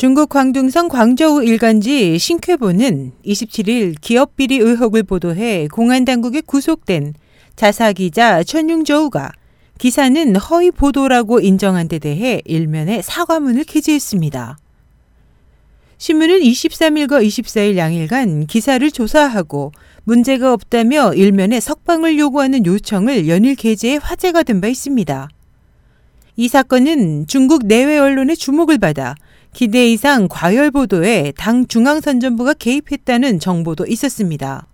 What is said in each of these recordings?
중국 광둥성 광저우 일간지 신쾌보는 27일 기업 비리 의혹을 보도해 공안 당국에 구속된 자사 기자 천융저우가 기사는 허위 보도라고 인정한 데 대해 일면에 사과문을 게재했습니다. 신문은 23일과 24일 양일간 기사를 조사하고 문제가 없다며 일면에 석방을 요구하는 요청을 연일 게재해 화제가 된 바 있습니다. 이 사건은 중국 내외 언론의 주목을 받아 기대 이상 과열 보도에 당 중앙선전부가 개입했다는 정보도 있었습니다.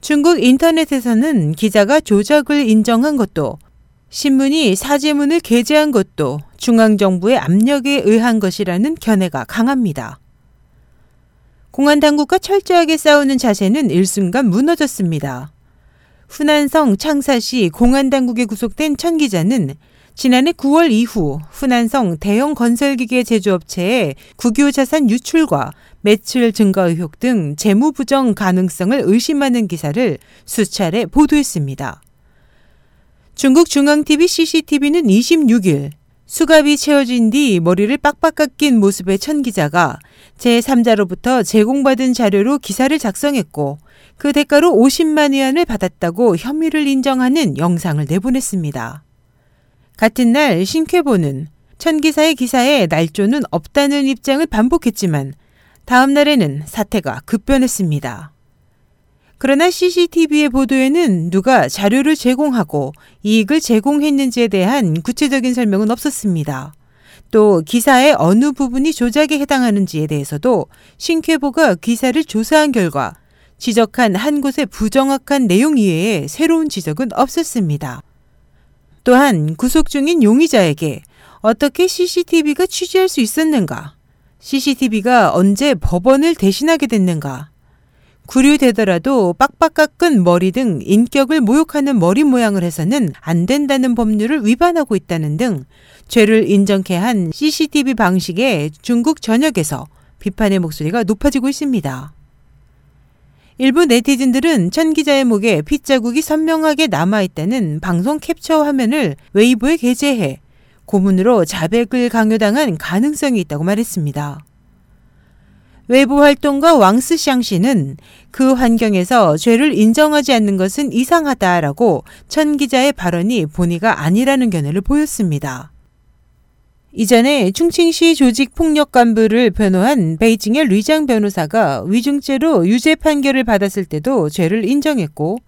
중국 인터넷에서는 기자가 조작을 인정한 것도 신문이 사제문을 게재한 것도 중앙정부의 압력에 의한 것이라는 견해가 강합니다. 공안 당국과 철저하게 싸우는 자세는 일순간 무너졌습니다. 후난성 창사시 공안 당국에 구속된 천 기자는 지난해 9월 이후 후난성 대형 건설기계 제조업체의 국유 자산 유출과 매출 증가 의혹 등 재무 부정 가능성을 의심하는 기사를 수차례 보도했습니다. 중국 중앙TV CCTV는 26일 수갑이 채워진 뒤 머리를 빡빡 깎인 모습의 천 기자가 제3자로부터 제공받은 자료로 기사를 작성했고 그 대가로 50만 위안을 받았다고 혐의를 인정하는 영상을 내보냈습니다. 같은 날 신쾌보는 천 기사의 기사에 날조는 없다는 입장을 반복했지만 다음 날에는 사태가 급변했습니다. 그러나 CCTV의 보도에는 누가 자료를 제공하고 이익을 제공했는지에 대한 구체적인 설명은 없었습니다. 또 기사의 어느 부분이 조작에 해당하는지에 대해서도 신쾌보가 기사를 조사한 결과 지적한 한 곳의 부정확한 내용 이외에 새로운 지적은 없었습니다. 또한 구속 중인 용의자에게 어떻게 CCTV가 취재할 수 있었는가? CCTV가 언제 법원을 대신하게 됐는가? 구류되더라도 빡빡 깎은 머리 등 인격을 모욕하는 머리 모양을 해서는 안 된다는 법률을 위반하고 있다는 등 죄를 인정케 한 CCTV 방식에 중국 전역에서 비판의 목소리가 높아지고 있습니다. 일부 네티즌들은 천 기자의 목에 핏자국이 선명하게 남아있다는 방송 캡처 화면을 웨이보에 게재해 고문으로 자백을 강요당한 가능성이 있다고 말했습니다. 외부 활동가 왕스샹 씨는 그 환경에서 죄를 인정하지 않는 것은 이상하다라고 천 기자의 발언이 본의가 아니라는 견해를 보였습니다. 이전에 충칭시 조직 폭력 간부를 변호한 베이징의 리장 변호사가 위중죄로 유죄 판결을 받았을 때도 죄를 인정했고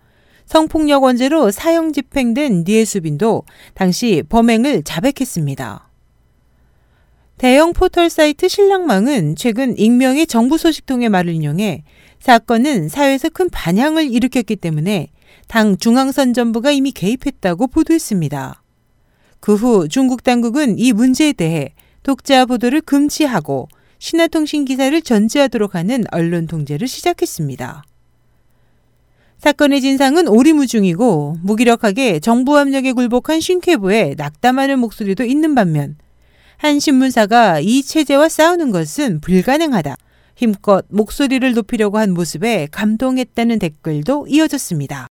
성폭력 원죄로 사형 집행된 니에수빈도 당시 범행을 자백했습니다. 대형 포털 사이트 신랑망은 최근 익명의 정부 소식통의 말을 인용해 사건은 사회에서 큰 반향을 일으켰기 때문에 당 중앙선전부가 이미 개입했다고 보도했습니다. 그 후 중국 당국은 이 문제에 대해 독자 보도를 금지하고 신화통신 기사를 전제하도록 하는 언론 통제를 시작했습니다. 사건의 진상은 오리무중이고 무기력하게 정부 압력에 굴복한 신쾌부에 낙담하는 목소리도 있는 반면 한 신문사가 이 체제와 싸우는 것은 불가능하다. 힘껏 목소리를 높이려고 한 모습에 감동했다는 댓글도 이어졌습니다.